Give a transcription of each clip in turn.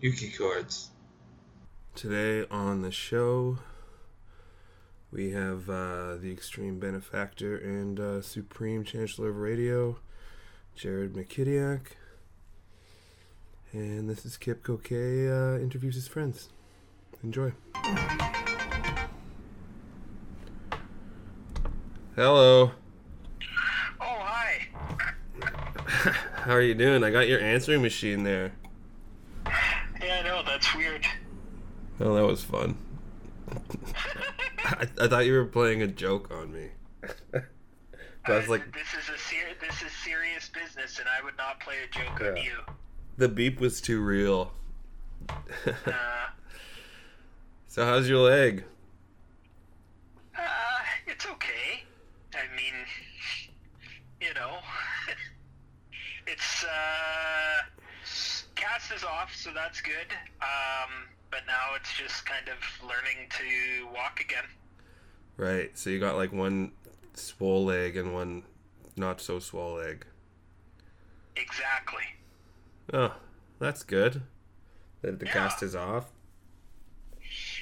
Yuki chords. Today on the show, we have uh, the Extreme Benefactor and uh, Supreme Chancellor of Radio, Jared McKidiak. And this is Kip Coquet uh, interviews his friends. Enjoy. Hello. Oh, hi. How are you doing? I got your answering machine there. Yeah, I know, that's weird. Oh, that was fun. I, I thought you were playing a joke on me. I was like, this is a ser- this is serious business, and I would not play a joke on you. the beep was too real. Uh, so how's your leg? uh, it's okay. I mean, you know, it's uh, cast is off, so that's good. Um, but now it's just kind of learning to walk again. Right. So you got like one swole leg and one not so swole leg. Exactly. Oh, that's good. That the Yeah. cast is off.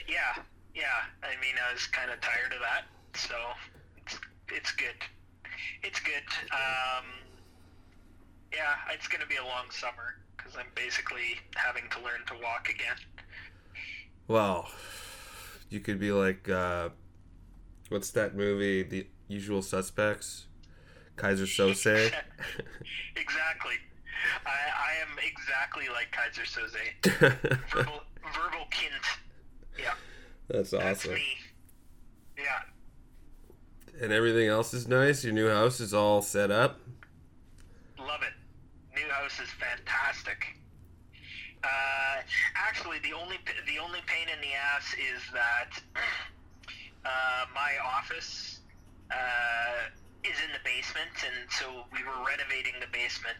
Yeah, yeah. I mean, I was kind of tired of that, so it's it's good. It's good. Um, yeah, it's gonna be a long summer because I'm basically having to learn to walk again. Well, you could be like, uh, what's that movie? The Usual Suspects. Keyser Söze. exactly. I I am exactly like Keyser Söze. Verbal verbal kint. Yeah, that's awesome. that's me. Yeah. And everything else is nice. Your new house is all set up. Love it. New house is fantastic. Uh, actually, the only the only pain in the ass is that uh, my office uh, is in the basement, and so we were renovating the basement,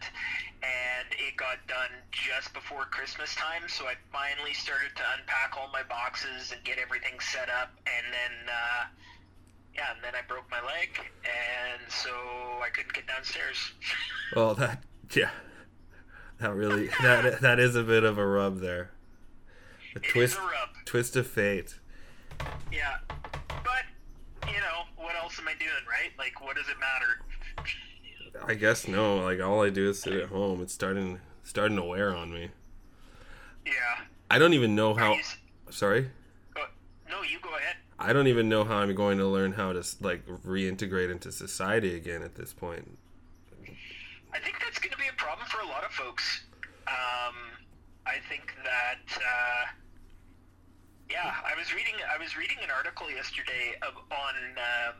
and it got done just before Christmas time. So I finally started to unpack all my boxes and get everything set up, and then. Uh, yeah, and then I broke my leg, and so I couldn't get downstairs. Well, that yeah, that really that that is a bit of a rub there. A It is twist a rub. twist of fate. Yeah. But, you know, what else am I doing, right? Like, what does it matter? I guess no. Like all I do is sit at home. It's starting starting to wear on me. Yeah. I don't even know how. you Sorry. no, you go ahead. I don't even know how I'm going to learn how to like reintegrate into society again at this point. I think that's going to be a problem for a lot of folks. Um, I think that, uh, yeah, I was reading. I was reading an article yesterday of, on um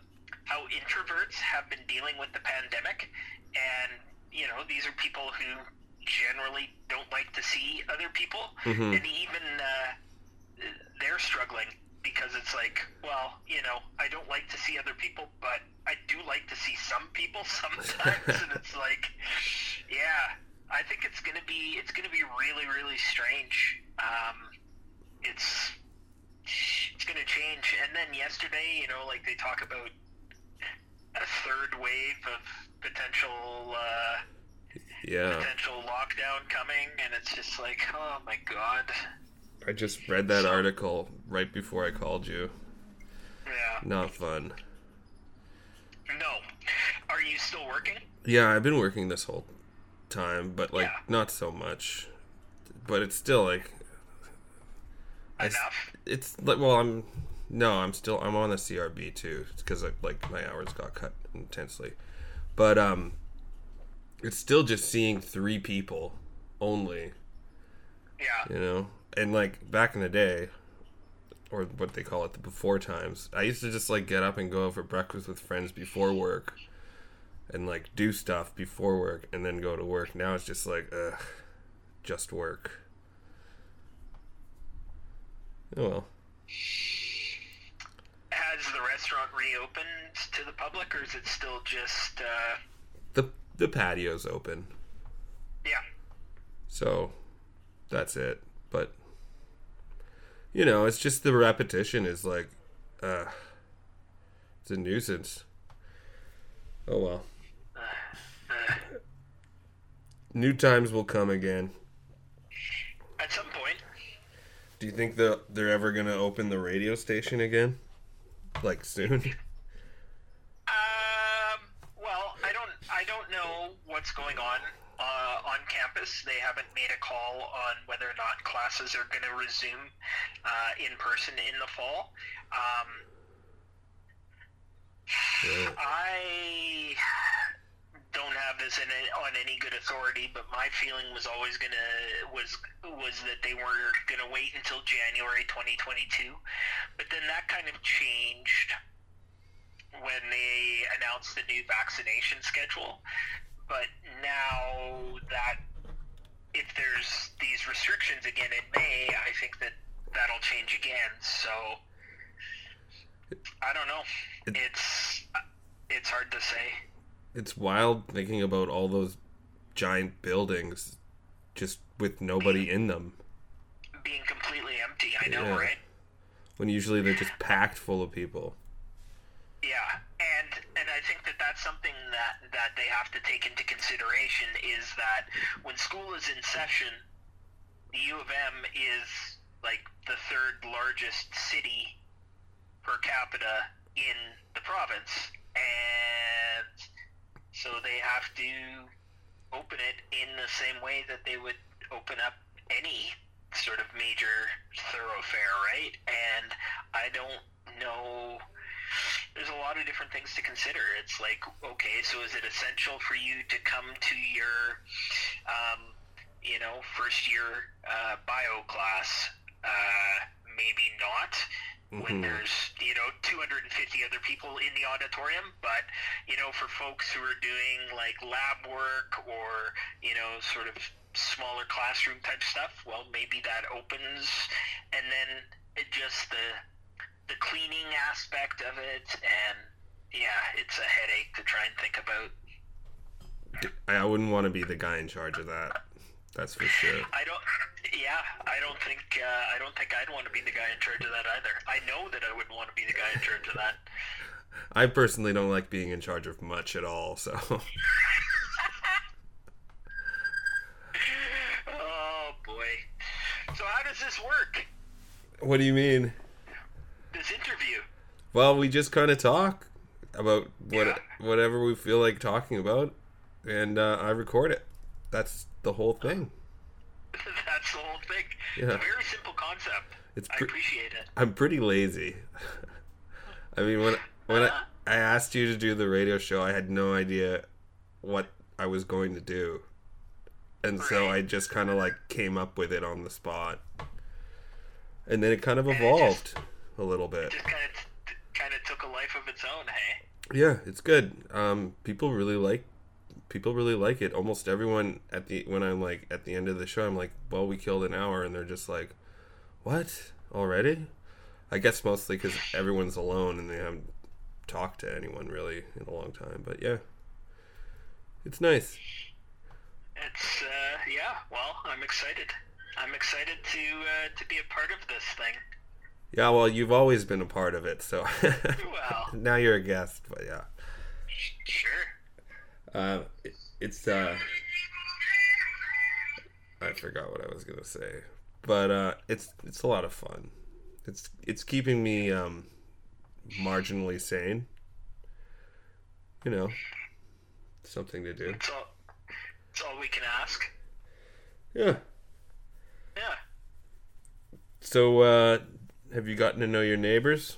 how introverts have been dealing with the pandemic, and you know, these are people who generally don't like to see other people, Mhm. and even uh, they're struggling because it's like, well, you know, I don't like to see other people, but I do like to see some people sometimes, and it's like, yeah, I think it's gonna be it's gonna be really really strange. Um, it's it's gonna change, and then yesterday, you know, like they talk about a third wave of potential uh, Yeah, potential lockdown coming, and it's just like, oh my god, I just read that article right before I called you. yeah. Not fun. No, are you still working? Yeah, I've been working this whole time, but like Yeah. not so much. But it's still like Enough. it's like well i'm no i'm still i'm on the crb too because like my hours got cut intensely. But um it's still just seeing three people only. Yeah. you know? And like back in the day or what they call it the before times i used to just like get up and go for breakfast with friends before work and like do stuff before work and then go to work. Now it's just like ugh just work oh well Has the restaurant reopened to the public, or is it still just? Uh, the the patio's open, yeah. so that's it. But you know, it's just the repetition is like, uh, it's a nuisance. Oh well. Uh, New times will come again. at some point. Do you think that they're ever gonna open the radio station again? Like soon? Um. Well, I don't. I don't know what's going on uh, on campus. They haven't made a call on whether or not classes are going to resume uh, in person in the fall. Um, Yeah. I don't have this in on any good authority, but my feeling was always gonna was was that they were gonna wait until January 2022, but then that kind of changed when they announced the new vaccination schedule. But now that if there's these restrictions again in May, I think that that'll change again. So I don't know. It's it's hard to say. It's wild thinking about all those giant buildings just with nobody in them. Being completely empty, I know, Yeah. right? When usually they're just packed full of people. Yeah, and and I think that that's something that that they have to take into consideration is that when school is in session, the U of M is like the third largest city per capita in the province, and so they have to open it in the same way that they would open up any sort of major thoroughfare, right? And I don't know there's a lot of different things to consider. It's like, okay, so is it essential for you to come to your, um, you know, first year uh, bio class? Uh, maybe not. When Mhm. there's 250 other people in the auditorium, but you know for folks who are doing like lab work or you know sort of smaller classroom type stuff, well maybe that opens, and then it just the the cleaning aspect of it, and yeah, it's a headache to try and think about. I wouldn't want to be the guy in charge of that. That's for sure. I don't. Yeah, I don't think. Uh, I don't think I'd want to be the guy in charge of that either. I know that I wouldn't want to be the guy in charge of that. I personally don't like being in charge of much at all, so Oh boy. So how does this work? what do you mean? This interview? Well, we just kind of talk about what Yeah. whatever we feel like talking about, and uh, I record it. That's the whole thing. That's the whole thing. Yeah. It's a very simple concept. It's I appreciate it. I'm pretty lazy. I mean, when when I, I asked you to do the radio show, I had no idea what I was going to do, and so I just kind of like came up with it on the spot, and then it kind of it just- evolved a little bit. Just kind of, kind of took a life of its own. Hey. Yeah, it's good. Um, people really like people really like it. Almost everyone at the when I'm like at the end of the show, I'm like, "Well, we killed an hour," and they're just like, "What already?" I guess mostly because everyone's alone and they haven't talked to anyone really in a long time. But yeah, it's nice. It's uh, yeah. Well, I'm excited. I'm excited to uh, to be a part of this thing. Yeah, well, you've always been a part of it, so Well. now you're a guest. But yeah, Sure. Uh, it, it's uh, I forgot what I was gonna say, but uh, it's it's a lot of fun. It's it's keeping me um, marginally sane. You know, something to do. It's all. It's all we can ask. Yeah. Yeah. So, uh, have you gotten to know your neighbors?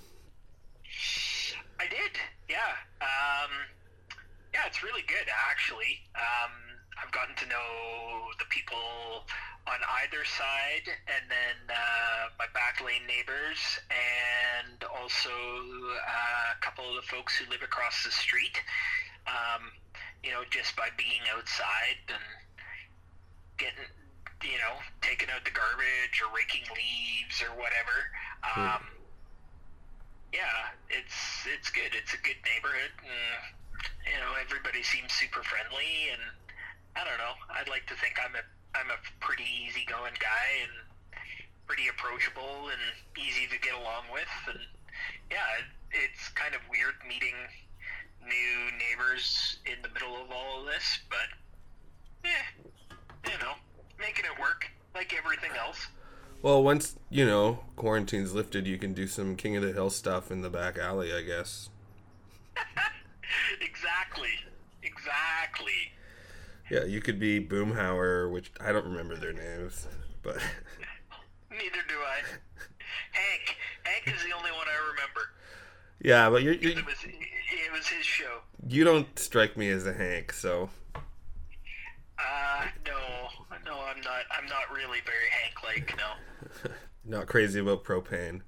I did. Yeah. Um, yeah, it's really good actually. Um, I've gotten to know the people on either side, and then uh, my back lane neighbors, and also uh, a couple of the folks who live across the street. Um, you know, just by being outside and getting, you know, taking out the garbage or raking leaves or whatever. Um, yeah, it's it's good. It's a good neighborhood, and you know everybody seems super friendly. And I don't know. I'd like to think I'm a I'm a pretty easygoing guy and pretty approachable and easy to get along with. And yeah, it, it's kind of weird meeting new neighbors in the middle of all of this, but yeah, you know, making it work like everything else. Well, once you know quarantine's lifted, you can do some King of the Hill stuff in the back alley, I guess. exactly. Exactly. Yeah, you could be Boomhauer, which I don't remember their names, but neither do I. Hank. Hank is the only one I remember. Yeah, but you're, you're it was it was his show. You don't strike me as a Hank, so. Uh, no, no, I'm not. I'm not really very Hank-like. No. not crazy about propane.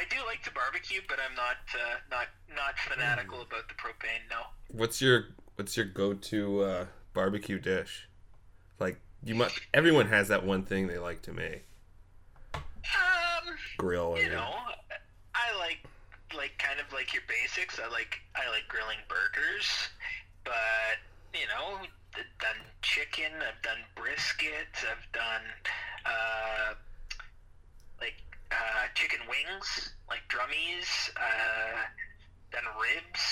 I do like to barbecue, but I'm not uh, not not fanatical about the propane. No. What's your What's your go-to uh, barbecue dish? Like you must. Everyone has that one thing they like to make. Um. Grill. You know, I like like kind of like your basics. I like I like grilling burgers, but you know, I've done chicken. I've done brisket. I've done uh, like uh, chicken wings, like drummies, uh, then ribs.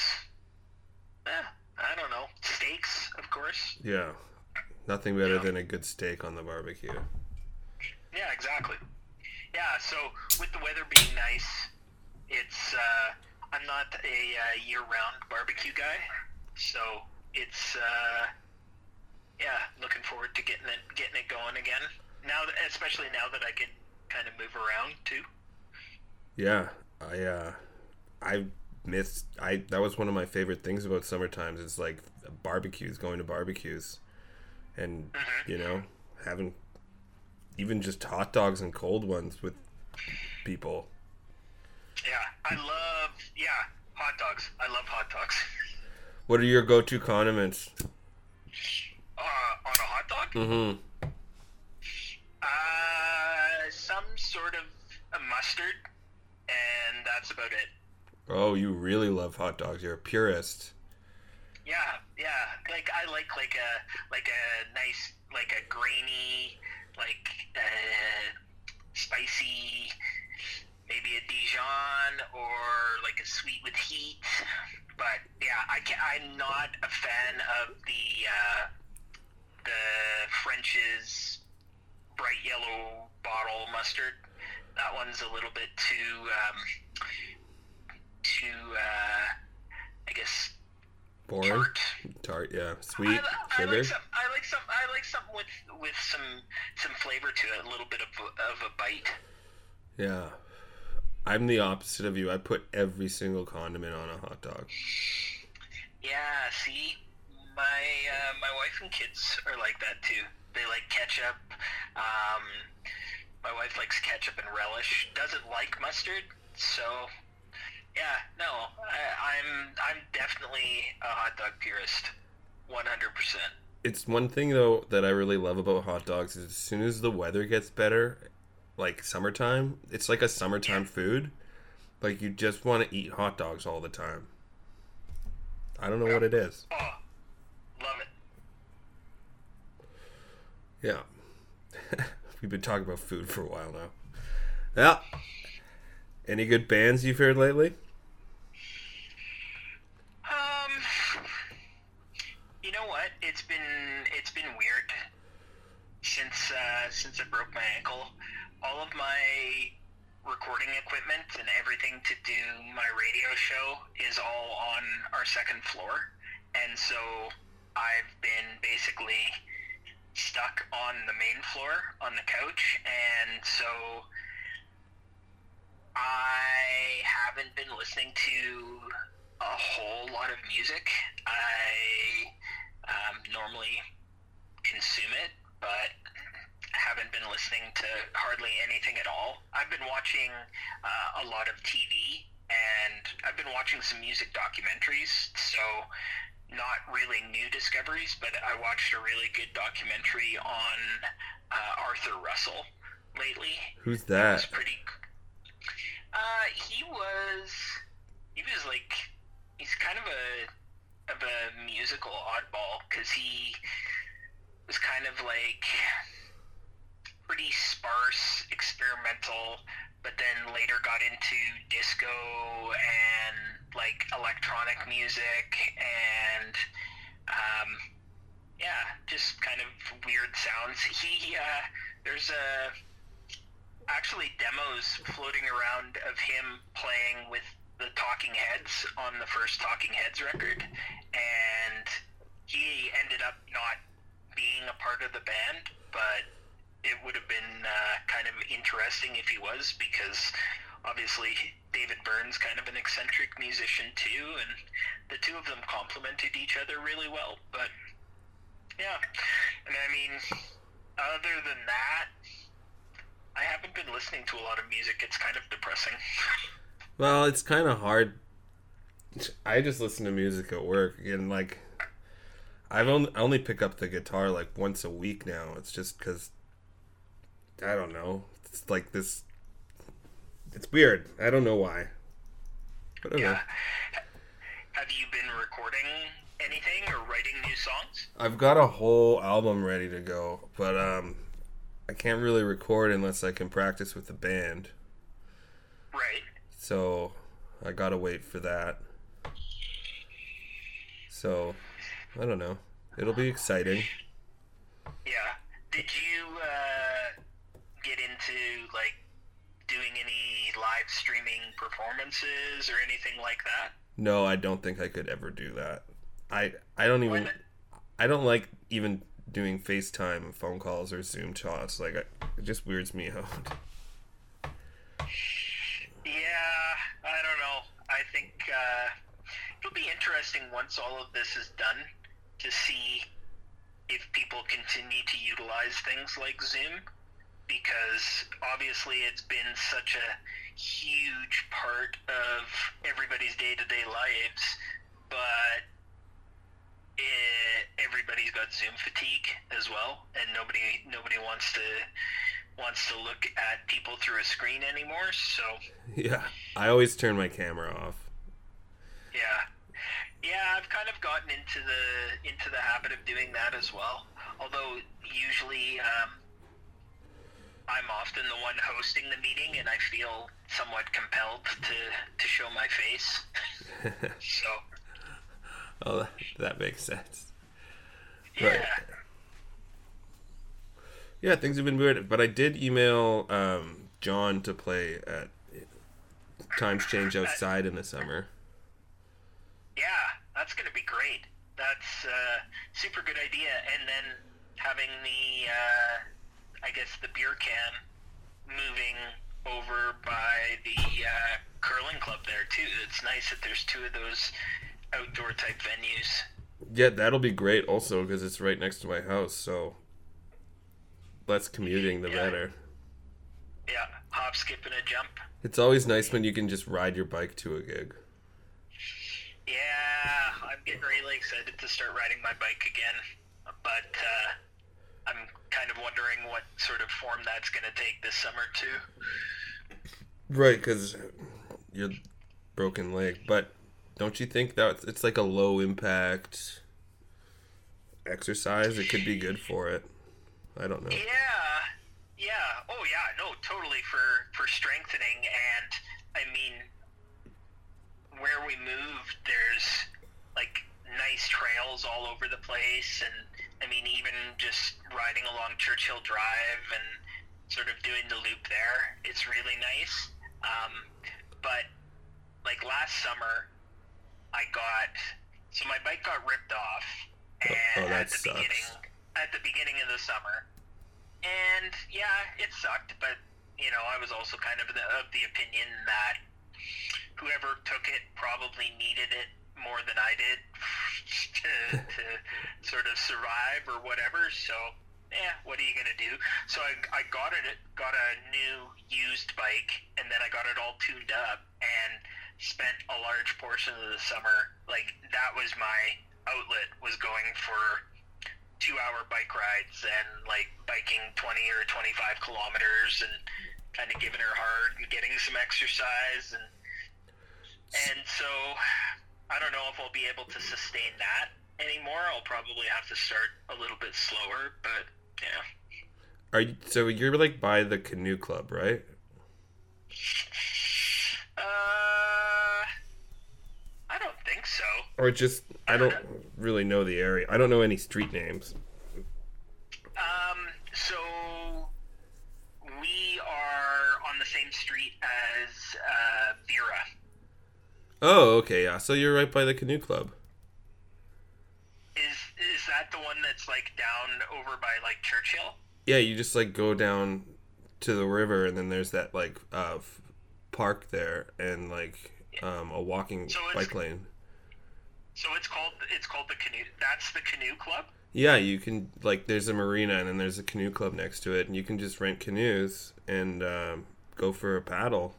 Eh, I don't know. Steaks, of course. Yeah. Nothing better yeah. than a good steak on the barbecue. Yeah, exactly. Yeah, so with the weather being nice, it's uh, I'm not a uh, year-round barbecue guy, so it's uh, yeah, looking forward to getting it getting it going again. Now, that, especially now that I can kind of move around too. Yeah, I uh, I missed. I that was one of my favorite things about summer times. It's like barbecues, going to barbecues, and mm-hmm. you know having even just hot dogs and cold ones with people. Yeah, I love yeah hot dogs. I love hot dogs. What are your go-to condiments? Uh, on a hot dog? Mm-hmm. Uh, some sort of a mustard, and that's about it. Oh, you really love hot dogs. You're a purist. Yeah, yeah. Like I like like a like a nice like a grainy like uh, spicy maybe a Dijon or like a sweet with heat. But yeah, I can, I'm not a fan of the uh, the French's bright yellow bottle mustard. That one's a little bit too um, too uh, I guess boring. Tart. Tart, yeah. Sweet. I, I, like some. I like some. I like something with with some some flavor to it. A little bit of of a bite. Yeah. I'm the opposite of you. I put every single condiment on a hot dog. Yeah, see, my uh, my wife and kids are like that too. They like ketchup. Um, my wife likes ketchup and relish. Doesn't like mustard, so yeah, no, I, I'm I'm definitely a hot dog purist, one hundred percent. It's one thing though that I really love about hot dogs is as soon as the weather gets better like summertime. It's like a summertime food. Like you just want to eat hot dogs all the time. I don't know what it is. Oh, love it. Yeah. We've been talking about food for a while now. Yeah. Any good bands you've heard lately? Um, you know what? It's been it's been weird since uh, since I broke my ankle all of my recording equipment and everything to do my radio show is all on our second floor. And so I've been basically stuck on the main floor on the couch. And so I haven't been listening to a whole lot of music. I um, normally consume it, but haven't been listening to hardly anything at all. I've been watching uh, a lot of TV and I've been watching some music documentaries. So, not really new discoveries, but I watched a really good documentary on uh, Arthur Russell lately. Who's that? It was pretty. Uh, he was. He was like. He's kind of a of a musical oddball because he was kind of like pretty sparse, experimental, but then later got into disco and like electronic music and um, yeah, just kind of weird sounds. He uh, there's a actually demos floating around of him playing with the Talking Heads on the first Talking Heads record, and he ended up not being a part of the band, but it would have been uh, kind of interesting if he was because obviously David Byrne's kind of an eccentric musician too, and the two of them complemented each other really well. But yeah, and I mean, other than that, I haven't been listening to a lot of music. It's kind of depressing. Well, it's kind of hard. I just listen to music at work, and like, I've only I only pick up the guitar like once a week now. It's just because I don't know. It's like this. It's weird. I don't know why. Whatever. Yeah. Have you been recording anything or writing new songs? I've got a whole album ready to go, but um, I can't really record unless I can practice with the band. Right. So I gotta wait for that. So I don't know. It'll be exciting. Yeah. Did you uh, get into like doing any live streaming performances or anything like that? No, I don't think I could ever do that. I I don't even I don't like even doing FaceTime phone calls or Zoom chats. Like I, it just weirds me out. Yeah, I don't know. I think uh, it'll be interesting once all of this is done to see if people continue to utilize things like Zoom because obviously it's been such a huge part of everybody's day-to-day lives, but it, everybody's got Zoom fatigue as well, and nobody nobody wants to wants to look at people through a screen anymore. So yeah, I always turn my camera off. yeah, yeah, I've kind of gotten into the into the habit of doing that as well. Although usually um, I'm often the one hosting the meeting, and I feel somewhat compelled to to show my face. so oh, that, that makes sense. yeah, Right. Yeah, things have been weird, but I did email um, John to play at Times Change Outside in the summer. yeah, that's gonna be great. That's uh, super good idea. And then having the uh, I guess the beer can moving over by the uh, curling club there too. It's nice that there's two of those outdoor type venues. Yeah, that'll be great also because it's right next to my house, so less commuting the Yeah. better. Yeah, hop, skip, and a jump. It's always nice when you can just ride your bike to a gig. Yeah, I'm getting really excited to start riding my bike again, but uh, I'm kind of wondering what sort of form that's going to take this summer too. Right, because your broken leg. But don't you think that it's like a low impact exercise? It could be good for it. I don't know. Yeah, yeah. Oh, yeah. No, totally for for strengthening. And I mean, where we moved, there's like nice trails all over the place, and I mean, even just riding along Churchill Drive and sort of doing the loop there, it's really nice. Um, but like last summer, I got so my bike got ripped off, Oh, and oh, that at the sucks. beginning at the beginning of the summer, and yeah, it sucked. But you know, I was also kind of the, of the opinion that whoever took it probably needed it more than I did to, to sort of survive or whatever. So, yeah, what are you gonna do? So I, I got it, got a new used bike, and then I got it all tuned up and spent a large portion of the summer like that was my outlet was going for two hour bike rides and like biking 20 or 25 kilometers and kind of giving her hard and getting some exercise and and so I don't know if I'll be able to sustain that anymore. I'll probably have to start a little bit slower, but yeah. Are you, so you're like by the canoe club, right? Uh, I don't think so. Or just I don't really know the area. I don't know any street names. Um, so we are on the same street as uh, Vera. Oh, okay, yeah. So you're right by the canoe club. Is is that the one that's like down over by like Churchill? Yeah, you just like go down to the river, and then there's that like uh, f- park there, and like um, a walking So bike lane. So it's called it's called the canoe. That's the canoe club. Yeah, you can like there's a marina, and then there's a canoe club next to it, and you can just rent canoes and um, go for a paddle.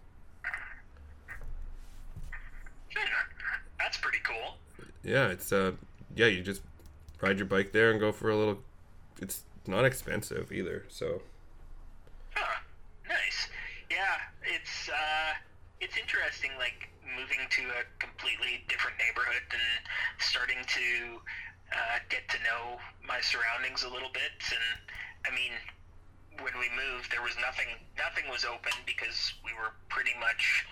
That's pretty cool. Yeah, it's uh, yeah, you just ride your bike there and go for a little. It's not expensive either, so Huh. Nice. Yeah, it's uh, it's interesting. Like moving to a completely different neighborhood and starting to uh, get to know my surroundings a little bit. And I mean, when we moved, there was nothing. Nothing was open because we were pretty much.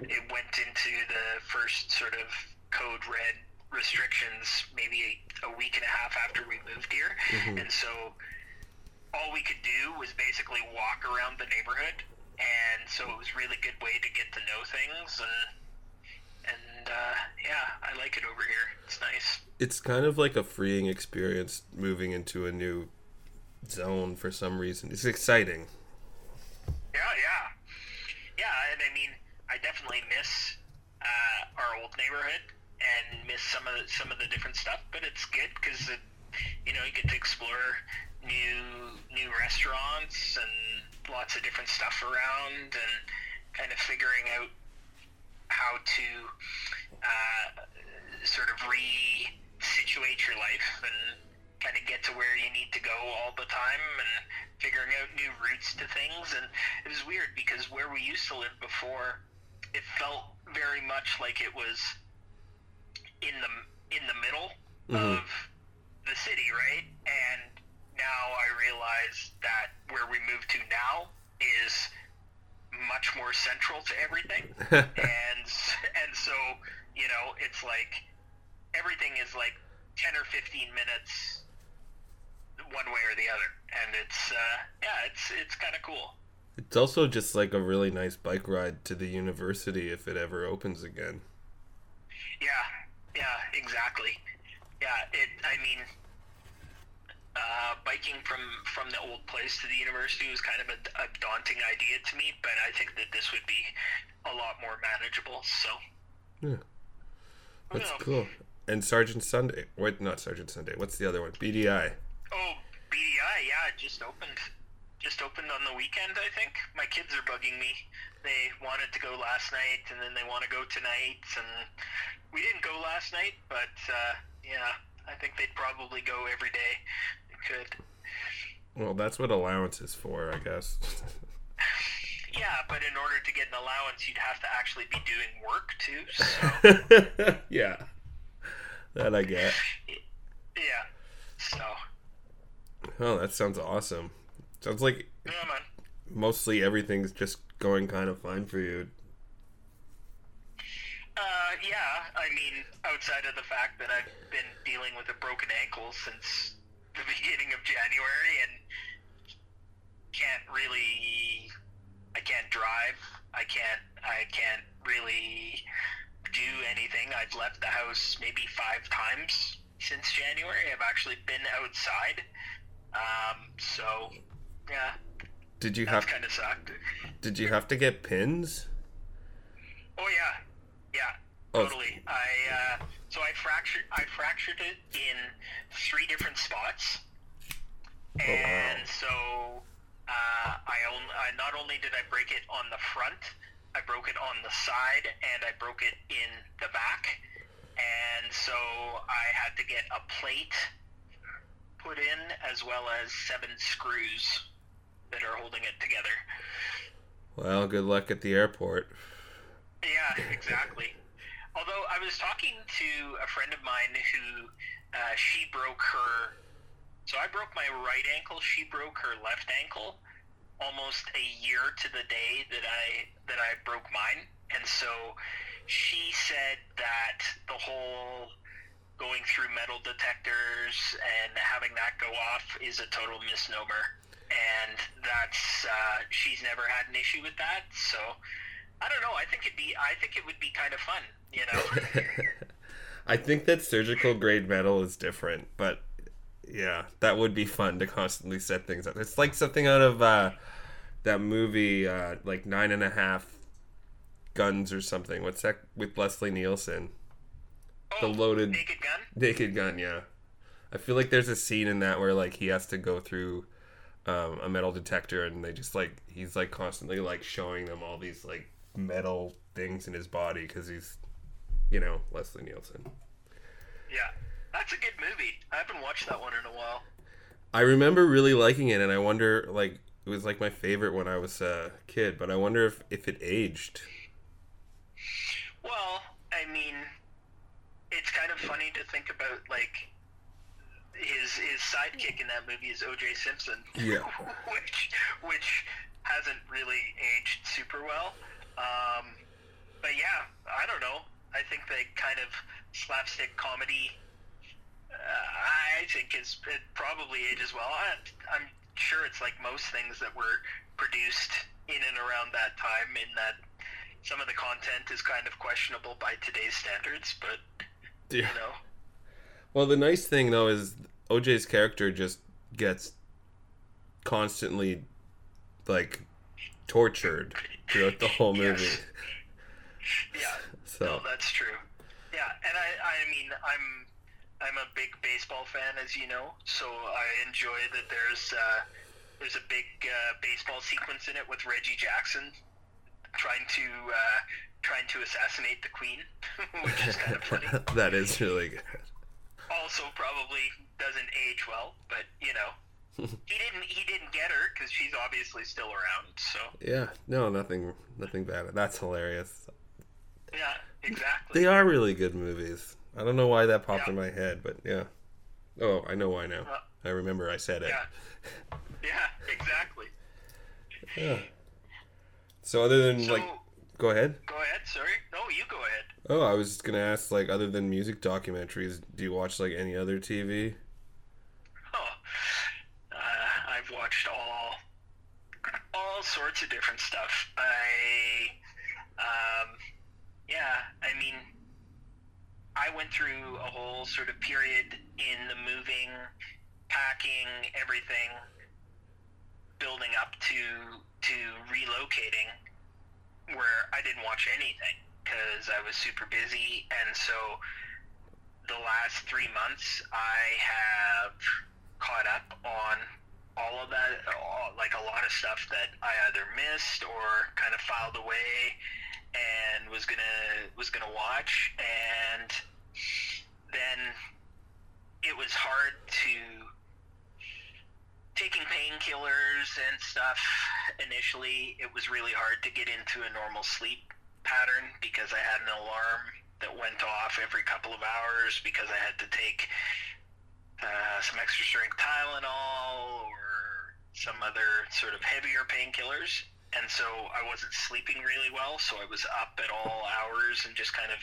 It went into the first sort of code red restrictions maybe a, a week and a half after we moved here, and so all we could do was basically walk around the neighborhood, and so it was a really good way to get to know things, and and uh, yeah, I like it over here. It's nice. it's kind of like a freeing experience moving into a new zone for some reason. It's exciting. Yeah, yeah, yeah, and I mean, definitely miss uh, our old neighborhood and miss some of the, some of the different stuff, but it's good because it, you know, you get to explore new new restaurants and lots of different stuff around, and kind of figuring out how to uh, sort of re-situate your life and kind of get to where you need to go all the time and figuring out new routes to things. And it was weird because where we used to live before it felt very much like it was in the in the middle Mhm. of the city right? And now I realize that where we move to now is much more central to everything. And and so you know it's like everything is like 10 or 15 minutes one way or the other. And it's uh, yeah it's it's kind of cool It's also just like a really nice bike ride to the university if it ever opens again. yeah yeah exactly yeah it i mean uh, biking from from the old place to the university was kind of a, a daunting idea to me but i think that this would be a lot more manageable so Yeah. That's cool. And Sargent Sundae. Wait, not Sargent Sundae. What's the other one? BDI. Oh, BDI, yeah, it just opened. Just opened on the weekend, I think. My kids are bugging me. They wanted to go last night, and then they want to go tonight, and we didn't go last night, but uh, yeah, I think they'd probably go every day. They could. Well, that's what allowance is for, I guess. Yeah, but in order to get an allowance, you'd have to actually be doing work too. So yeah. That I get. yeah, so Oh, that sounds awesome. Sounds like yeah, mostly everything's just going kind of fine for you. Uh, yeah, I mean, outside of the fact that I've been dealing with a broken ankle since the beginning of January and can't really, I can't drive. I can't, I can't really do anything. I've left the house maybe five times since January. I've actually been outside. Um, so, yeah, Did you have kind of sucked. did you have to get pins? Oh yeah, yeah, Oh. totally. I uh, so I fractured I fractured it in three different spots, and so uh, I, on, I not only did I break it on the front, I broke it on the side, and I broke it in the back, and so I had to get a plate put in as well as seven screws that are holding it together. Well, good luck at the airport. Yeah, exactly. Although I was talking to a friend of mine who uh, she broke her. So I broke my right ankle. She broke her left ankle almost a year to the day that I that I broke mine, and so she said that the whole going through metal detectors and having that go off is a total misnomer, and that's uh, she's never had an issue with that. So I don't know. I think it'd be. I think it would be kind of fun. You know. I think that surgical grade metal is different, but yeah, that would be fun to constantly set things up. It's like something out of uh, that movie, uh, like Nine and a Half Guns or something. What's that with Leslie Nielsen? Oh, The loaded- naked gun. Naked Gun, yeah. I feel like there's a scene in that where like he has to go through um, a metal detector, and they just like he's like constantly like showing them all these like metal things in his body because he's, you know, Leslie Nielsen. Yeah, that's a good movie. I haven't watched that one in a while. I remember really liking it, and I wonder like it was like my favorite when I was a kid, but I wonder if if it aged. Well, I mean, it's kind of funny to think about like his his sidekick in that movie is O.J. Simpson. Yeah. which which hasn't really aged super well. Um, but yeah, I don't know. I think the kind of slapstick comedy. Uh, I think is it probably ages well. I, I'm sure it's like most things that were produced in and around that time. In that some of the content is kind of questionable by today's standards, but Yeah. you know, Well, the nice thing though is OJ's character just gets constantly like tortured throughout the whole Yes. movie. yeah. So No, that's true. Yeah, and I, I mean, I'm, I'm a big baseball fan, as you know, so I enjoy that there's, uh, there's a big uh, baseball sequence in it with Reggie Jackson trying to, uh, trying to assassinate the Queen, which is kind of funny. that is really good. Also, probably doesn't age well, but you know, he didn't, he didn't get her because she's obviously still around. So Yeah, no, nothing, nothing bad. That's hilarious. yeah, exactly. They are really good movies. I don't know why that popped Yeah. in my head, but yeah. Oh, I know why now. Uh, I remember I said it. Yeah, yeah, exactly. Yeah. So other than So, like, go ahead. go ahead. Sorry. No, you go ahead. Oh, I was just gonna ask, like, other than music documentaries, do you watch like any other TV? Oh, uh, I've watched all all sorts of different stuff. I, um, yeah, I mean, I went through a whole sort of period in the moving, packing, everything, building up to to relocating, where I didn't watch anything because I was super busy, and so the last three months I have caught up on all of that, all, like a lot of stuff that I either missed or kind of filed away and was gonna was gonna watch, and then it was hard to taking painkillers and stuff initially it was really hard to get into a normal sleep pattern because I had an alarm that went off every couple of hours because I had to take uh, some extra strength Tylenol or some other sort of heavier painkillers. And so I wasn't sleeping really well, so I was up at all hours and just kind of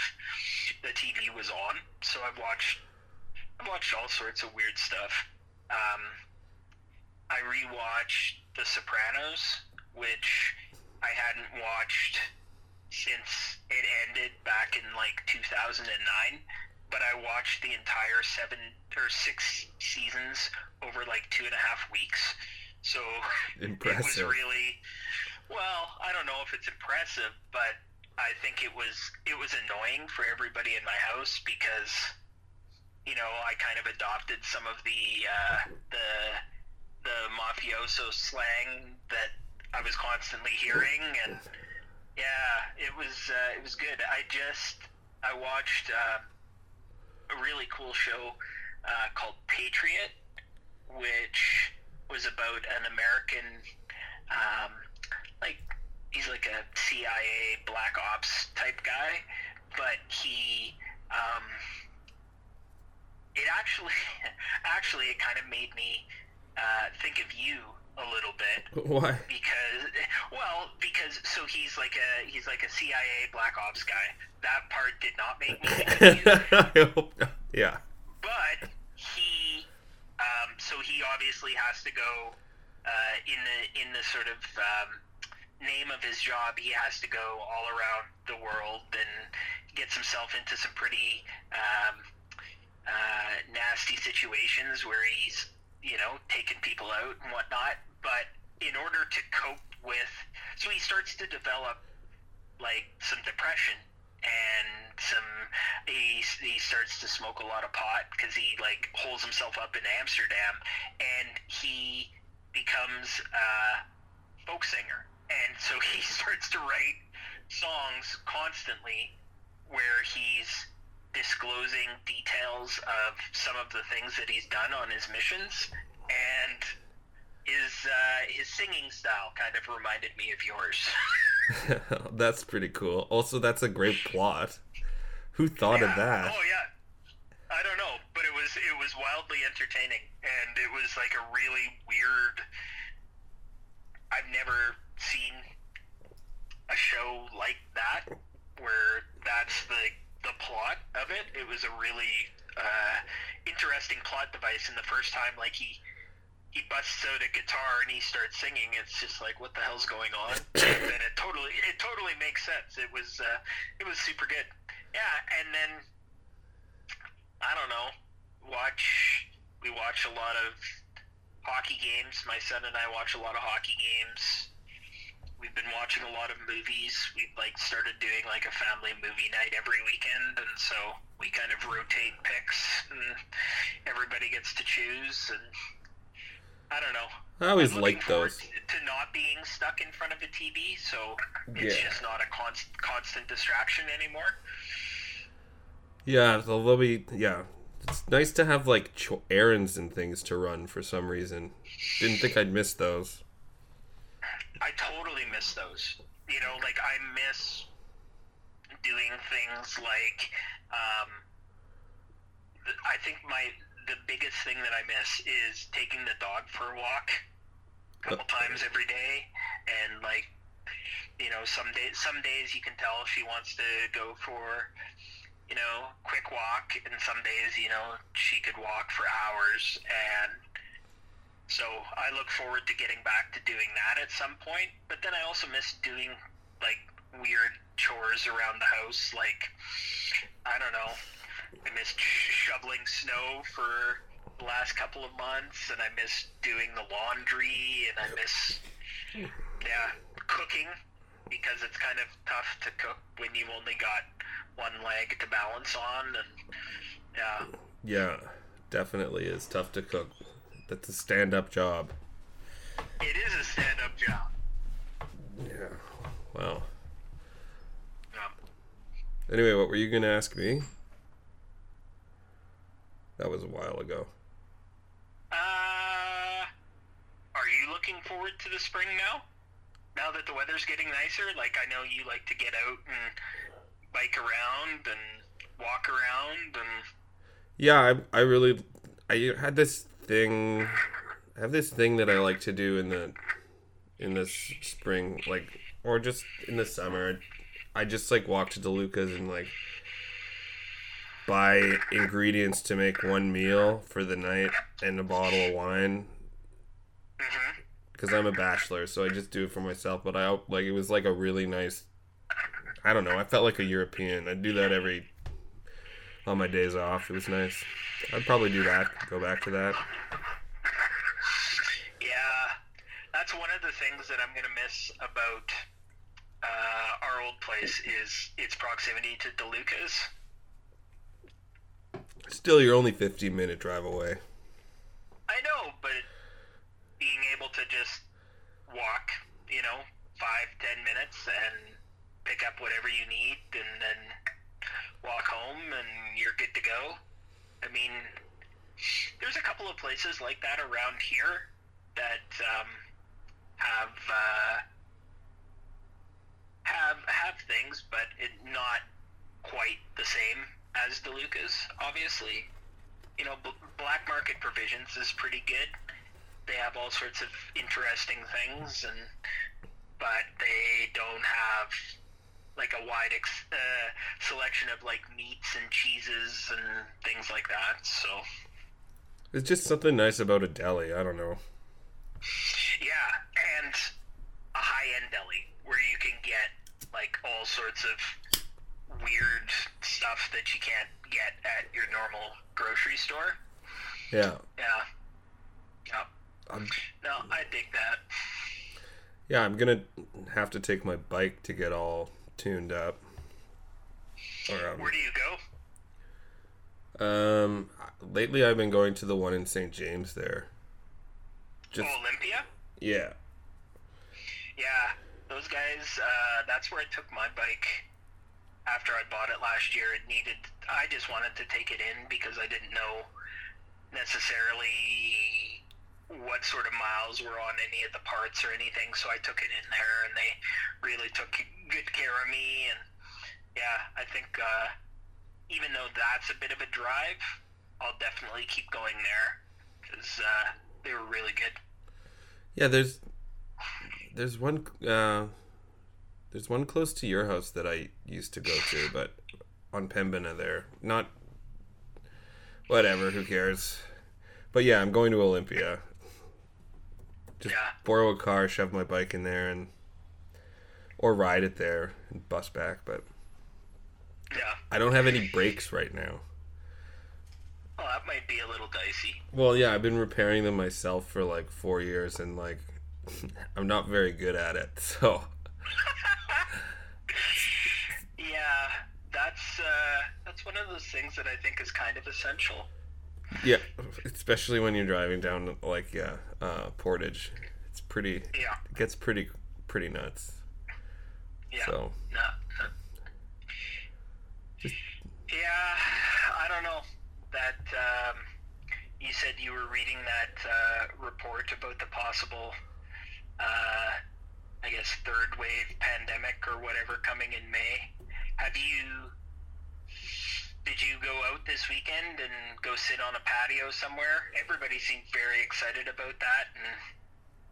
the TV was on. So I've watched I've watched all sorts of weird stuff. Um, I rewatched The Sopranos, which I hadn't watched since it ended back in like 2009 but I watched the entire seven or six seasons over like two and a half weeks. So it was really well. I don't know if it's impressive, but I think it was it was annoying for everybody in my house because you know I kind of adopted some of the uh, the the mafioso slang that I was constantly hearing, and yeah, it was uh, it was good. I just I watched. Uh, a really cool show uh, called Patriot, which was about an American, um, like he's like a CIA black ops type guy, but he um, it actually actually it kind of made me uh, think of you a little bit Why? because well because so he's like a he's like a CIA black ops guy. That part did not make me think of you. I hope not. Yeah. but he um, so he obviously has to go uh, in the in the sort of um, name of his job he has to go all around the world and gets himself into some pretty um, uh, nasty situations where he's you know taking people out and whatnot. But in order to cope with so he starts to develop like some depression and some he, he starts to smoke a lot of pot because he like holds himself up in Amsterdam and he becomes a folk singer. And so he starts to write songs constantly where he's disclosing details of some of the things that he's done on his missions and his uh, his singing style kind of reminded me of yours that's pretty cool. Also, that's a great plot. Who thought of that? Oh yeah. I don't know, but it was it was wildly entertaining, and it was like a really weird. I've never seen a show like that where that's the the plot of it. It was a really uh, interesting plot device, and the first time like he he busts out a guitar and he starts singing, it's just like what the hell's going on? and then it totally it totally makes sense. It was uh, it was super good. Yeah, and then I don't know. Watch we watch a lot of hockey games. My son and I watch a lot of hockey games. We've been watching a lot of movies. We've like started doing like a family movie night every weekend, and so we kind of rotate picks, and everybody gets to choose. And I don't know. I always I'm looking liked forward those. to not being stuck in front of a TV, so it's Yeah. just not a const- constant distraction anymore. Yeah, they'll be. Yeah, it's nice to have like cho- errands and things to run for some reason. Didn't think I'd miss those. I totally miss those. You know, like I miss doing things like um, I think my the biggest thing that I miss is taking the dog for a walk a couple times every day. And like you know some days some days you can tell she wants to go for you know quick walk. And some days you know she could walk for hours. And so I look forward to getting back to doing that at some point. But then I also miss doing like weird chores around the house. Like I don't know, I miss shoveling snow for the last couple of months, and I miss doing the laundry, and I miss yeah cooking because it's kind of tough to cook when you've only got one leg to balance on, and yeah. Yeah, definitely is tough to cook. That's a stand-up job. It is a stand-up job. Yeah. Wow. Um, Anyway, what were you gonna ask me? That was a while ago. Uh, are you looking forward to the spring now? Now that the weather's getting nicer, like I know you like to get out and bike around and walk around and Yeah, I, I really I had this thing I have this thing that I like to do in the in the spring like or just in the summer. I just like walk to DeLuca's and like buy ingredients to make one meal for the night and a bottle of wine mm-hmm. because I'm a bachelor, so I just do it for myself. But I like it was like a really nice. I don't know. I felt like a European. I do that every on my days off. It was nice. I'd probably do that. Go back to that. yeah, that's one of the things that I'm gonna miss about uh, our old place is its proximity to DeLuca's. Still, you're only 15 minute drive away. I know, but being able to just walk, you know, five, ten minutes and pick up whatever you need and then walk home and you're good to go. I mean, there's a couple of places like that around here that um, have, uh, have have things, but it not quite the same as DeLuca's. Obviously, you know, b- black market provisions is pretty good. They have all sorts of interesting things, and but they don't have like a wide ex- uh, selection of like meats and cheeses and things like that. So It's just something nice about a deli. I don't know. yeah, and a high end deli where you can get like all sorts of weird stuff that you can't get at your normal grocery store. Yeah. Yeah. Yeah. I'm, No, I dig that. yeah, I'm gonna have to take my bike to get all tuned up. Or, Where do you go? um, um, lately I've been going to the one in St. James there. Just Oh, Olympia? yeah, Yeah, those guys. Uh, that's where I took my bike after I bought it last year. It needed. I just wanted to take it in because I didn't know necessarily what sort of miles were on any of the parts or anything. So I took it in there, and they really took good care of me. And yeah, I think uh, even though that's a bit of a drive, I'll definitely keep going there because uh, they were really good. yeah. There's there's one uh, there's one close to your house that I used to go to, but on Pembina there. Not whatever. Who cares? But yeah, I'm going to Olympia. Just Yeah. borrow a car, shove my bike in there, and or ride it there and bus back. But Yeah. I don't have any brakes right now. Well, that might be a little dicey. Well, yeah, I've been repairing them myself for like four years, and like I'm not very good at it. So Yeah, that's uh, that's one of those things that I think is kind of essential. Yeah, especially when you're driving down like yeah uh, Portage, it's pretty. Yeah, It gets pretty pretty nuts. yeah. So No, no. Yeah, I don't know. That um, you said you were reading that uh, report about the possible, uh, I guess, third wave pandemic or whatever coming in May. Have you? Did you go out this weekend and go sit on a patio somewhere? Everybody seemed very excited about that, and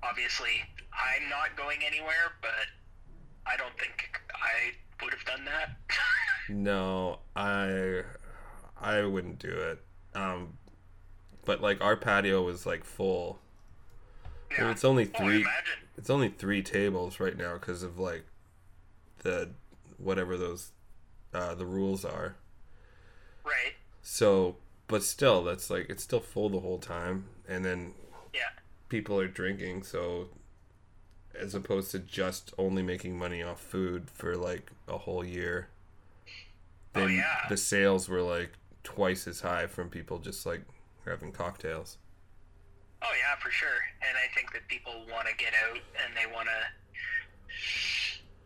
obviously, I'm not going anywhere, but I don't think I would have done that. no, I I wouldn't do it. Um, but like our patio was like full. And it's only Oh, three. imagine. It's only three tables right now because of like the whatever those uh, the rules are. Right. So, but still, that's like it's still full the whole time, and then Yeah. people are drinking. So, as opposed to just only making money off food for like a whole year, Oh, then yeah. the sales were like twice as high from people just like having cocktails. Oh yeah, for sure. And I think that people want to get out and they want to,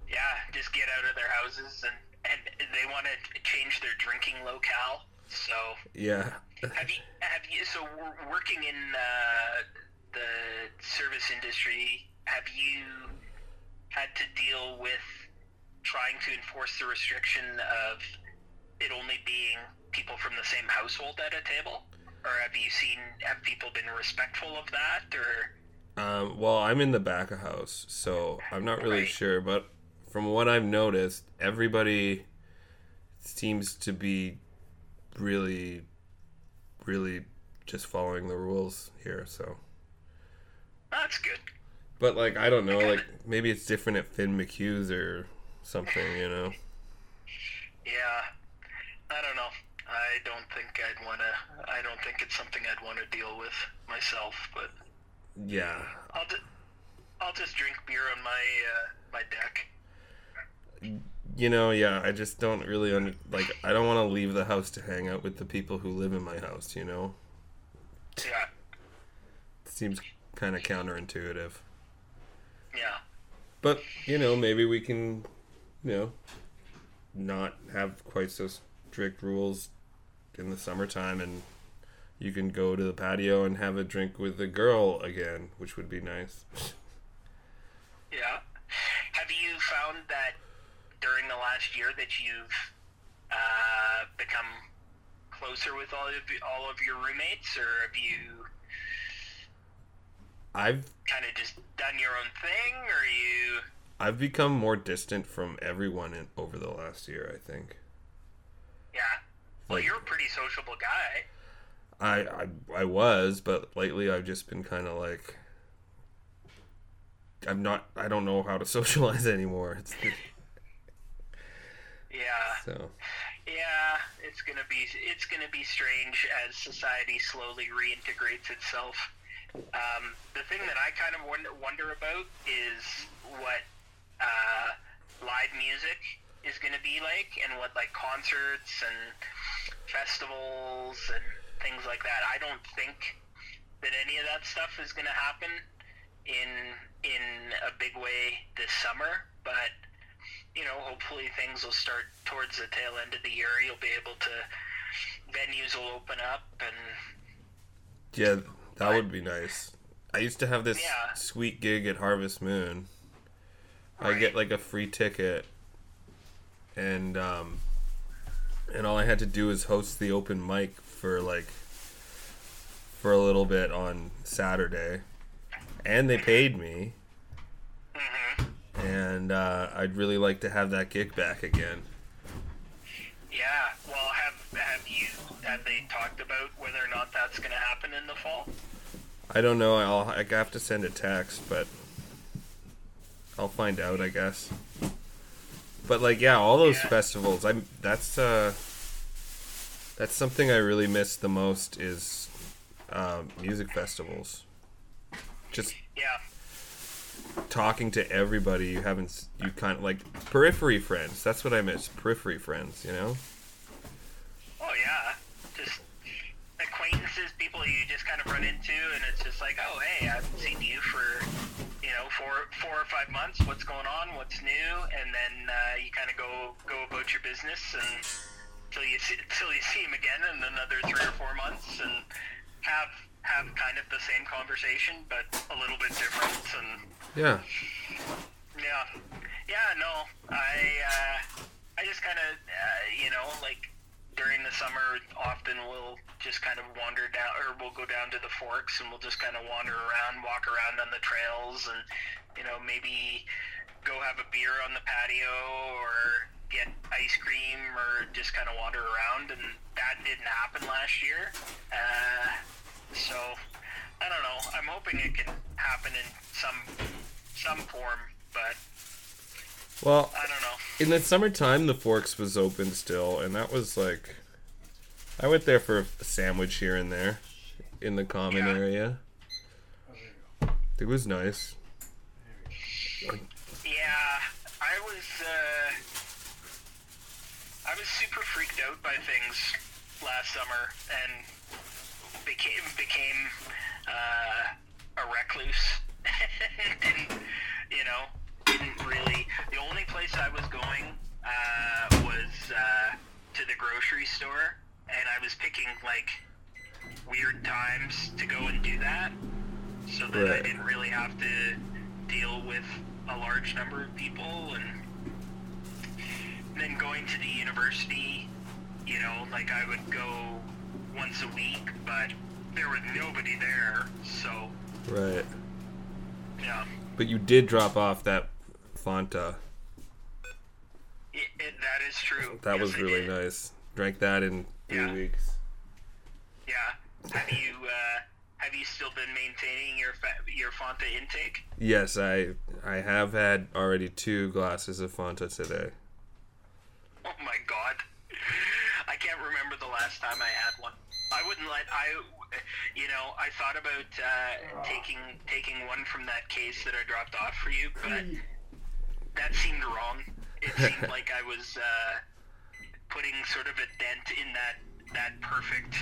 yeah, just get out of their houses and and they want to change their drinking locale. So Yeah, have you have you so we're working in uh, the service industry? Have you had to deal with trying to enforce the restriction of it only being people from the same household at a table? Or have you seen have people been respectful of that or Um, well, I'm in the back of house, so I'm not really Right. sure. But from what I've noticed, everybody seems to be really, really just following the rules here. So, that's good. but like I don't know, like maybe it's different at Finn McHugh's or something, you know? Yeah. I don't know. I don't think I'd want to I don't think it's something I'd want to deal with myself, but Yeah, I'll just I'll just drink beer on my uh, my deck. You know, yeah. I just don't really under, like. I don't want to leave the house to hang out with the people who live in my house. You know, Yeah. it seems kind of counterintuitive. Yeah. But you know, maybe we can, you know, not have quite so strict rules in the summertime, and you can go to the patio and have a drink with a girl again, which would be nice. Yeah. Have you found that during the last year that you've uh, become closer with all of all of your roommates, or have you I've kind of just done your own thing, or you? I've become more distant from everyone in, over the last year. I think. Yeah. Well, Like- you're a pretty sociable guy. I, I I was, but lately I've just been kind of like I'm not. I don't know how to socialize anymore. It's Yeah. so Yeah, it's gonna be it's gonna be strange as society slowly reintegrates itself. Um, the thing that I kind of wonder, wonder about is what uh, live music is going to be like, and what like concerts and festivals and things like that. I don't think that any of that stuff is going to happen in in a big way this summer, but you know, hopefully things will start towards the tail end of the year. You'll be able to, venues will open up, and yeah, that would be nice. I used to have this Yeah. sweet gig at Harvest Moon. I get like a free ticket, and um, and all I had to do is host the open mic for like for a little bit on Saturday, and they paid me. And uh, I'd really like to have that gig back again. yeah. Well, have have you have they talked about whether or not that's going to happen in the fall? I don't know. I'll I have to send a text, but I'll find out. I guess. But like, yeah, all those Yeah. festivals. I'm. That's uh. That's something I really miss the most is uh, music festivals. Just Yeah. Talking to everybody you haven't you kind of like periphery friends. That's what I miss. Periphery friends. You know. Oh yeah. Just acquaintances, people you just kind of run into, and it's just like, oh hey, I haven't seen you for you know four four or five months. What's going on? What's new? And then uh, you kind of go go about your business and till you see, till you see him again in another three or four months and have have kind of the same conversation but a little bit different and Yeah. yeah, yeah. No, I uh, I just kind of uh, you know like during the summer often we'll just kind of wander down or we'll go down to the forks and we'll just kind of wander around, walk around on the trails, and you know maybe go have a beer on the patio or get ice cream or just kind of wander around and that didn't happen last year uh, so I don't know I'm hoping it can happen in some some form but Well, I don't know in the summertime, the Forks was open still, and that was like, I went there for a sandwich here and there, in the common Yeah. area. It was nice. Yeah, I was uh, I was super freaked out by things last summer and became became uh, a recluse. didn't you know? Didn't really. The only place I was going uh, was uh, to the grocery store, and I was picking like weird times to go and do that, so that I didn't really have to deal with a large number of people and then going to the university you know like i would go once a week but there was nobody there so Right. yeah But you did drop off that Fanta. it, it, that is true That Yes, was really nice. Drank that in three Yeah. weeks. yeah have you uh, have you still been maintaining your fa- your Fanta intake Yes, I I have had already two glasses of Fanta today. Oh my god. I can't remember the last time I had one. I wouldn't let I you know, I thought about uh, taking taking one from that case that I dropped off for you, but that seemed wrong. It seemed like I was uh, putting sort of a dent in that that perfect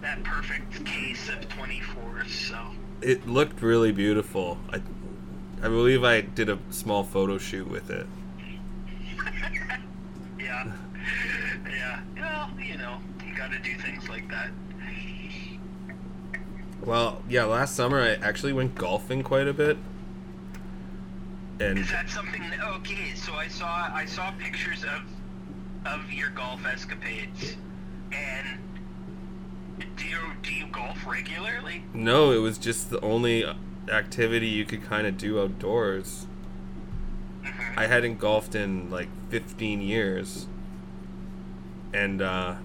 that perfect case of 24s, so It looked really beautiful. I I believe I did a small photo shoot with it. yeah. Yeah. Well, you know, you got to do things like that. Well, yeah, last summer I actually went golfing quite a bit. And Is that something? That, okay, so I saw I saw pictures of of your golf escapades, and do you do you golf regularly? no, it was just the only activity you could kind of do outdoors. Mm-hmm. I hadn't golfed in like 15 years. And uh,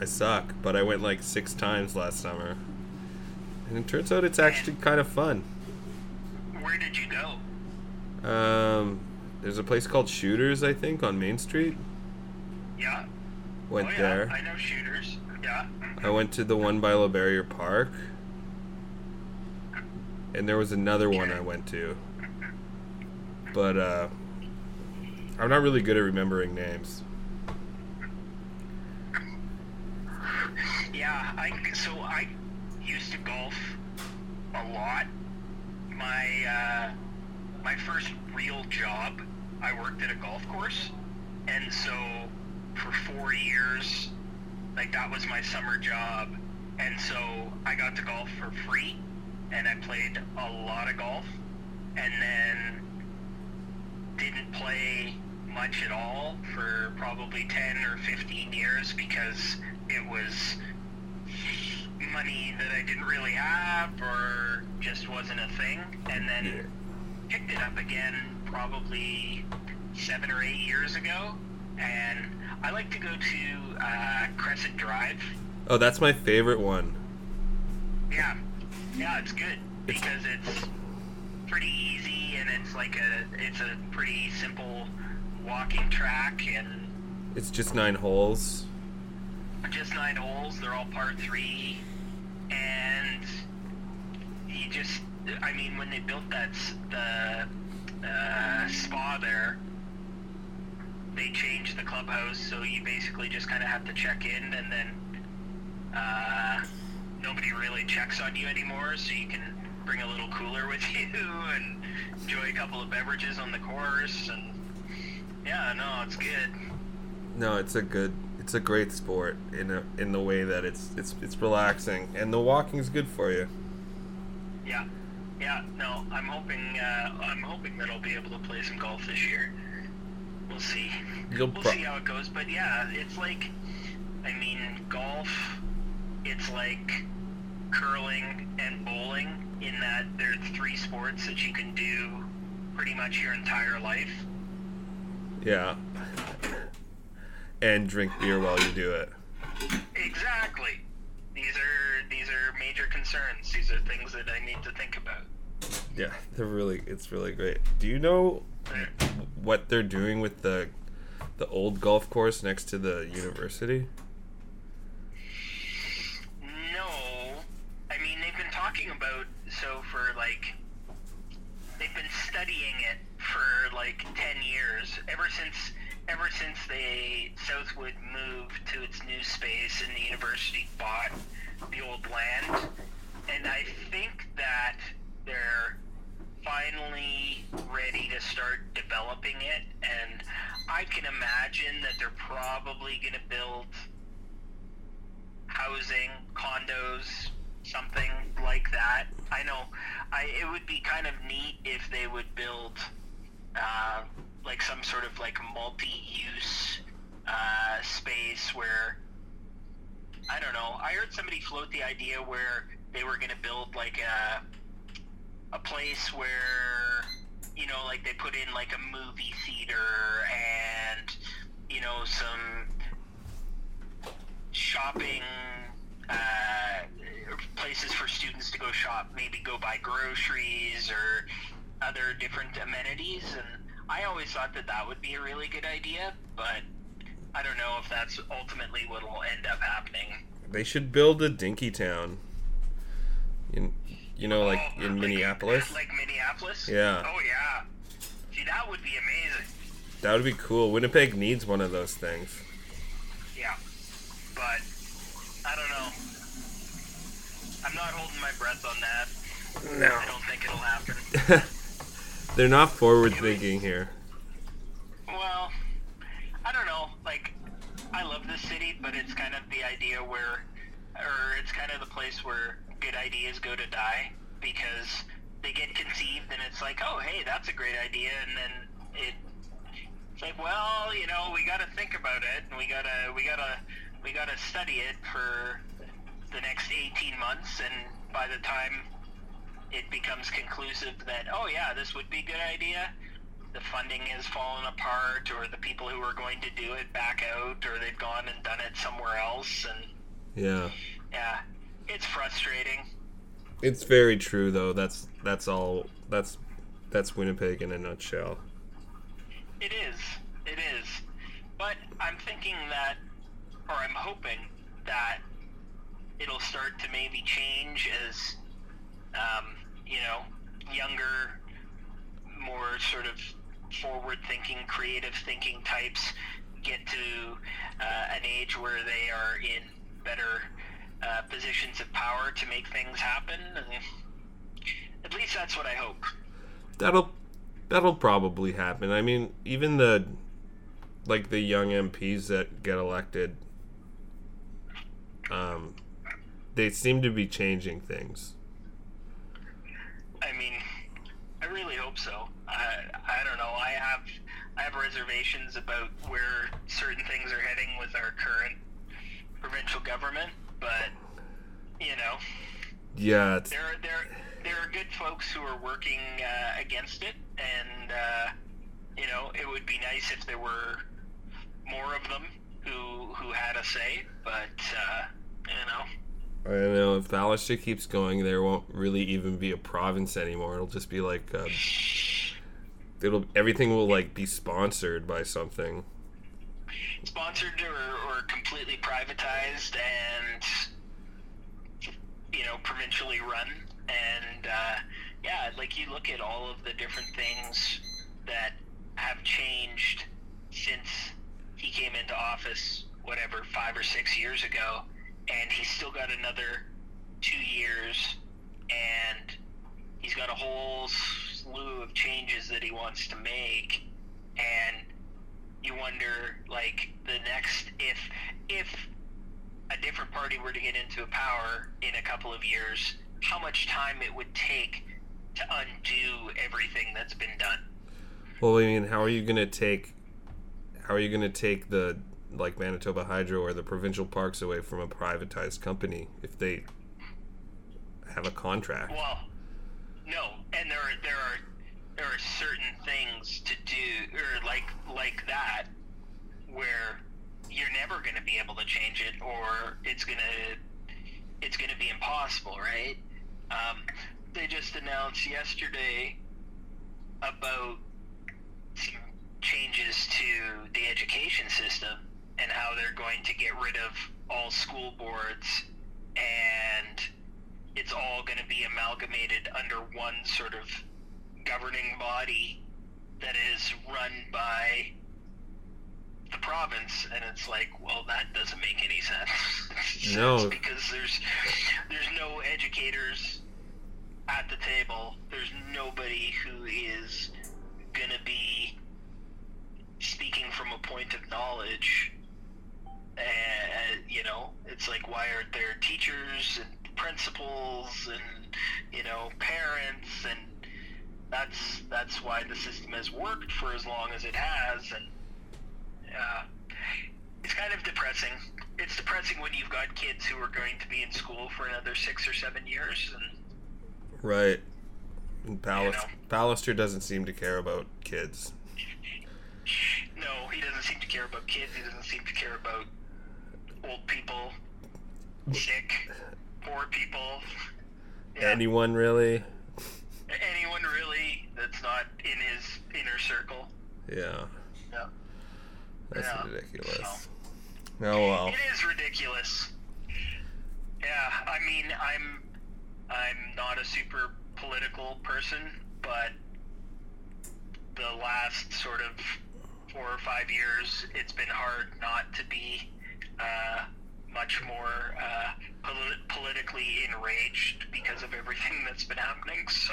I suck, but I went like six times last summer. And it turns out it's actually kind of fun. Where did you go? Um, there's a place called Shooters, I think, on Main Street. Yeah. Went oh, yeah, there. I know shooters. Yeah. I went to the one by La Barriere Park. And there was another one I went to. But uh I'm not really good at remembering names. Yeah, I so I used to golf a lot. My uh, my first real job, I worked at a golf course, and so for four years, like that was my summer job, and so I got to golf for free, and I played a lot of golf, and then didn't play much at all for probably 10 or 15 years because it was money that I didn't really have or just wasn't a thing. And then picked it up again probably seven or eight years ago. And I like to go to uh, Crescent Drive. Oh, that's my favorite one. Yeah, yeah, it's good because it's pretty easy and it's like a it's a pretty simple walking track and It's just nine holes. just nine holes. They're all part three, and you just I mean when they built that the uh, spa there. They changed the clubhouse, so you basically just kind of have to check in, and then uh, nobody really checks on you anymore. So you can bring a little cooler with you and enjoy a couple of beverages on the course. And yeah, no, it's good. No, it's a good it's a great sport in a in the way that it's it's it's relaxing and the walking's good for you. Yeah, yeah. No, I'm hoping. Uh, I'm hoping that I'll be able to play some golf this year. We'll see. You'll we'll pro- see how it goes. But yeah, it's like, I mean, golf. It's like curling and bowling in that there are three sports that you can do pretty much your entire life. Yeah. And drink beer while you do it. Exactly. These are these are major concerns. These are things that I need to think about. Yeah, they're really it's really great. Do you know what they're doing with the the old golf course next to the university? No, I mean they've been talking about so for like they've been studying it for like ten years ever since ever since they Southwood moved to its new space and the university bought the old land, and I think that they're finally ready to start developing it and I can imagine that they're probably going to build housing, condos, something like that. I know I it would be kind of neat if they would build some sort of like multi-use uh, space where I don't know. I heard somebody float the idea where they were going to build like a a place where you know like they put in like a movie theater and you know some shopping uh, places for students to go shop, maybe go buy groceries or other different amenities. And I always thought that that would be a really good idea, but I don't know if that's ultimately what will end up happening. They should build a Dinkytown. In you know, like Oh, in Minneapolis. Like Minneapolis? Yeah. Oh, yeah. See, that would be amazing. That would be cool. Winnipeg needs one of those things. Yeah. But, I don't know. I'm not holding my breath on that. No. I don't think it'll happen. They're not forward thinking here. Well, I don't know. Like, I love this city, but it's kind of the idea where, or it's kind of the place where good ideas go to die because they get conceived, and it's like, oh, hey, that's a great idea, and then it it's like, well, you know, we got to think about it, and we gotta we gotta we gotta study it for the next 18 months, and by the time it becomes conclusive that, oh yeah, this would be a good idea, the funding has fallen apart, or the people who are going to do it back out, or they've gone and done it somewhere else, and Yeah. yeah, it's frustrating. It's very true though. That's that's all that's that's Winnipeg in a nutshell. It is. It is. But I'm thinking that, or I'm hoping that it'll start to maybe change as, um, you know, younger, more sort of forward thinking, creative thinking types get to uh, an age where they are in better uh, positions of power to make things happen. At least that's what I hope. That'll that'll probably happen. I mean, even the like the young MPs that get elected um they seem to be changing things. I mean, I really hope so. I I don't know. I have I have reservations about where certain things are heading with our current provincial government, but you know, Yeah, it's, there are there there are good folks who are working uh, against it, and uh, you know, it would be nice if there were more of them who who had a say. But uh, you know, I don't know if Pallister keeps going, there won't really even be a province anymore. It'll just be like uh, it'll everything will like be sponsored by something. sponsored or, or completely privatized and you know provincially run and uh, yeah like you look at all of the different things that have changed since he came into office whatever five or six years ago and he's still got another two years and he's got a whole slew of changes that he wants to make and you wonder like the next if if a different party were to get into power in a couple of years how much time it would take to undo everything that's been done. Well, I mean, how are you gonna take how are you gonna take the like Manitoba Hydro or the provincial parks away from a privatized company if they have a contract? well no and there are there are there are certain things to do or like like that where you're never going to be able to change it or it's going to it's going to be impossible right um, they just announced yesterday about changes to the education system and how they're going to get rid of all school boards and it's all going to be amalgamated under one sort of governing body that is run by the province and it's like well that doesn't make any sense. No. because there's there's no educators at the table. There's nobody who is gonna be speaking from a point of knowledge you know it's like why aren't there teachers and principals and you know parents and that's that's why the system has worked for as long as it has and uh, it's kind of depressing it's depressing when you've got kids who are going to be in school for another six or seven years and Right. And Pallis- You know. Pallister doesn't seem to care about kids. no he doesn't seem to care about kids he doesn't seem to care about old people sick poor people yeah. Anyone really? anyone really that's not in his inner circle. Yeah. Yeah. That's Yeah. ridiculous. Oh well. It is ridiculous. Yeah, I mean, I'm I'm not a super political person, but the last sort of four or five years, it's been hard not to be uh, much more uh, poli- politically enraged because of everything that's been happening. So.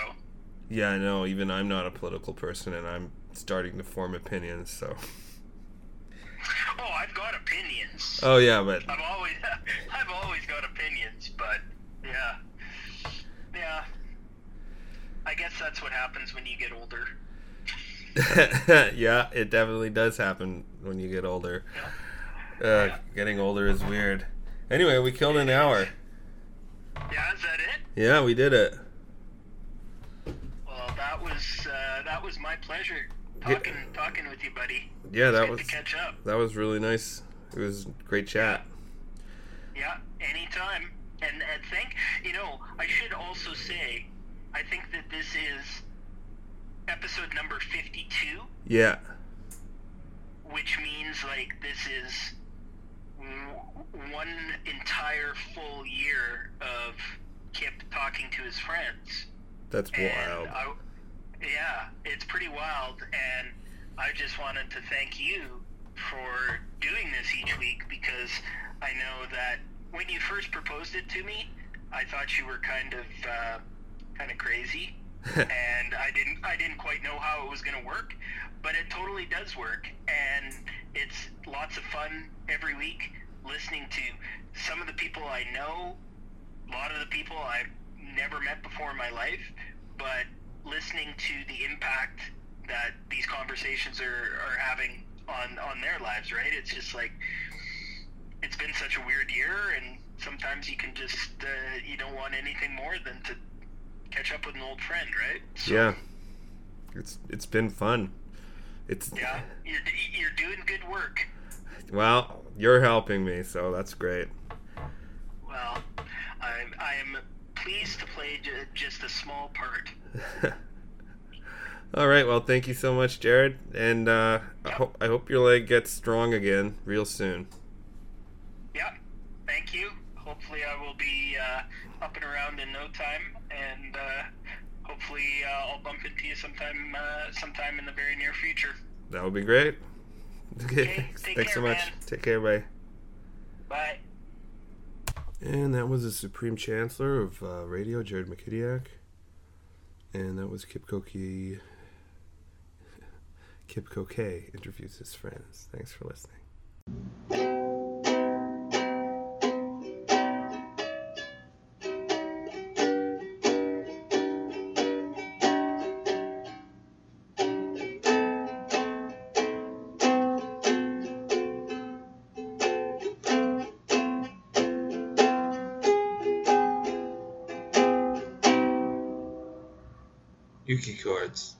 Yeah, I know. Even I'm not a political person, and I'm starting to form opinions. So. Oh, I've got opinions. Oh yeah, but I've always I've always got opinions, but yeah, yeah. I guess that's what happens when you get older. yeah, it definitely does happen when you get older. Uh, getting older is weird. Anyway, we killed an hour. Yeah, is that it? Yeah, we did it. Well, that was uh, that was my pleasure talking talking with you, buddy. Yeah, that was to catch up. that was really nice. It was great chat. Yeah, anytime. And and think, you know, I should also say, I think that this is episode number fifty-two, Yeah, which means like this is one entire full year of Kip talking to his friends. that's wild. I, yeah, it's pretty wild, and I just wanted to thank you for doing this each week because I know that when you first proposed it to me, I thought you were kind of uh, kind of crazy, and I didn't I didn't quite know how it was going to work, but it totally does work, and it's lots of fun every week listening to some of the people I know a lot of the people I've never met before in my life, but listening to the impact that these conversations are, are having on, on their lives, right? It's just like, it's been such a weird year, and sometimes you can just, uh, you don't want anything more than to catch up with an old friend, right? So, yeah, it's it's been fun. It's Yeah, you're, you're doing good work. well, you're helping me, so that's great. Well, I, I am pleased to play j- just a small part. All right, well, thank you so much, Jared, and uh, I hope I hope your leg gets strong again real soon. Yeah, thank you. Hopefully, I will be uh, up and around in no time, and uh, hopefully, uh, I'll bump into you sometime, uh, sometime in the very near future. That would be great. Okay, Okay, thanks, thanks so much. man. Take care, bye. Bye. And that was the Supreme Chancellor of uh, Radio, Jared McKidiak. And that was Kip Koke. Kip Koke interviews his friends. Thanks for listening. Yuki chords.